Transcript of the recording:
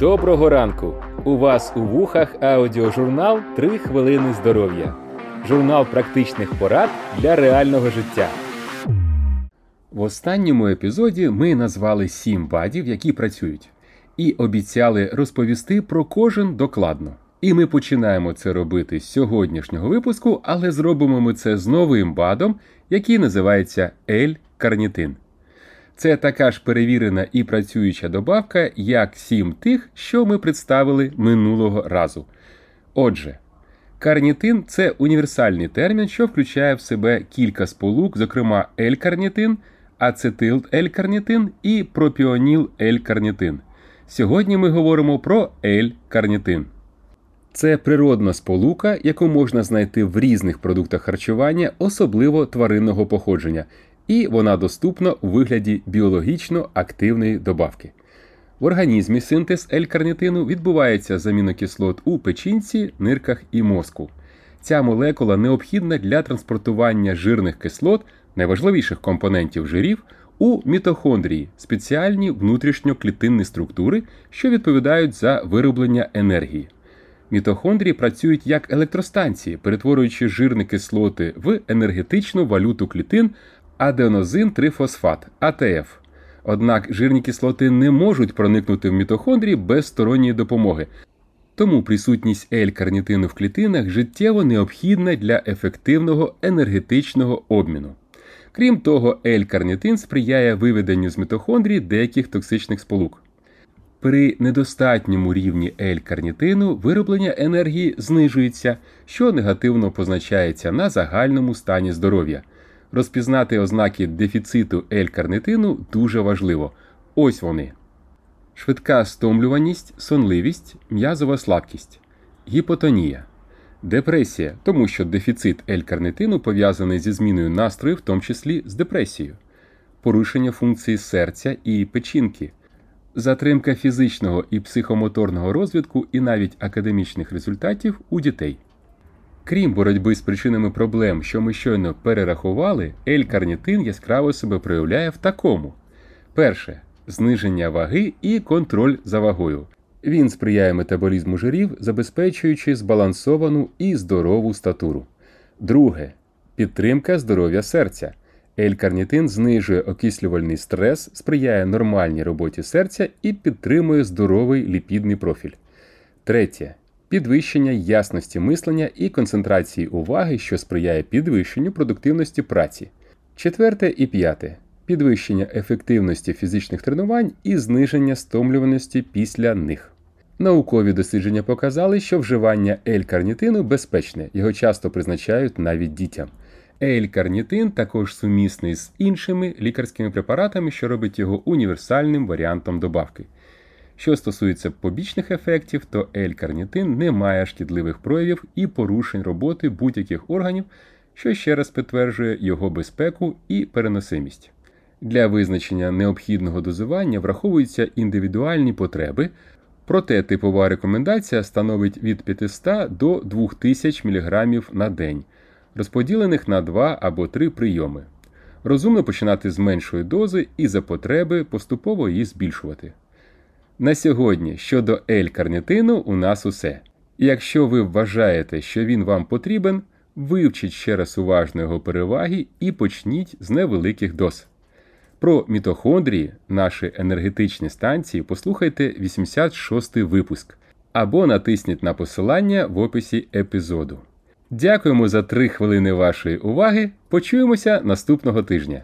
Доброго ранку! У вас у вухах аудіожурнал «3 хвилини здоров'я. Журнал практичних порад для реального життя. В останньому епізоді ми назвали сім бадів, які працюють, і обіцяли розповісти про кожен докладно. І ми починаємо це робити з сьогоднішнього випуску, але зробимо ми це з новим бадом, який називається L-карнітин. Це така ж перевірена і працююча добавка, як сім тих, що ми представили минулого разу. Отже, карнітин це універсальний термін, що включає в себе кілька сполук, зокрема L-карнітин, ацетил L-карнітин і пропіоніл L-карнітин. Сьогодні ми говоримо про L-карнітин. Це природна сполука, яку можна знайти в різних продуктах харчування, особливо тваринного походження, і вона доступна у вигляді біологічно активної добавки. В організмі синтез L-карнітину відбувається з амінокислот у печінці, нирках і мозку. Ця молекула необхідна для транспортування жирних кислот, найважливіших компонентів жирів, у мітохондрії спеціальні внутрішньоклітинні структури, що відповідають за вироблення енергії. Мітохондрії працюють як електростанції, перетворюючи жирні кислоти в енергетичну валюту клітин аденозин трифосфат АТФ. Однак жирні кислоти не можуть проникнути в мітохондрії без сторонньої допомоги. Тому присутність L-карнітину в клітинах життєво необхідна для ефективного енергетичного обміну. Крім того, L-карнітин сприяє виведенню з мітохондрії деяких токсичних сполук. При недостатньому рівні L-карнітину вироблення енергії знижується, що негативно позначається на загальному стані здоров'я. Розпізнати ознаки дефіциту L-карнитину дуже важливо. Ось вони: швидка стомлюваність, сонливість, м'язова слабкість, гіпотонія, депресія, тому що дефіцит L-карнитину пов'язаний зі зміною настрою, в тому числі з депресією, порушення функції серця і печінки, затримка фізичного і психомоторного розвитку і навіть академічних результатів у дітей. Крім боротьби з причинами проблем, що ми щойно перерахували, L-карнітин яскраво себе проявляє в такому: перше зниження ваги і контроль за вагою. Він сприяє метаболізму жирів, забезпечуючи збалансовану і здорову статуру. Друге підтримка здоров'я серця. L-карнітин знижує окислювальний стрес, сприяє нормальній роботі серця і підтримує здоровий ліпідний профіль. Третє підвищення ясності мислення і концентрації уваги, що сприяє підвищенню продуктивності праці. Четверте і п'яте підвищення ефективності фізичних тренувань і зниження стомлюваності після них. Наукові дослідження показали, що вживання L-карнітину безпечне, його часто призначають навіть дітям. L-карнітин також сумісний з іншими лікарськими препаратами, що робить його універсальним варіантом добавки. Що стосується побічних ефектів, то L-карнітин не має шкідливих проявів і порушень роботи будь-яких органів, що ще раз підтверджує його безпеку і переносимість. Для визначення необхідного дозування враховуються індивідуальні потреби, проте типова рекомендація становить від 500 до 2000 мг на день, розподілених на 2 або 3 прийоми. Розумно починати з меншої дози і за потреби поступово її збільшувати. На сьогодні щодо L-карнітину у нас усе. Якщо ви вважаєте, що він вам потрібен, вивчіть ще раз уважно його переваги і почніть з невеликих доз. Про мітохондрії, наші енергетичні станції, послухайте 86-й випуск або натисніть на посилання в описі епізоду. Дякуємо за 3 хвилини вашої уваги. Почуємося наступного тижня.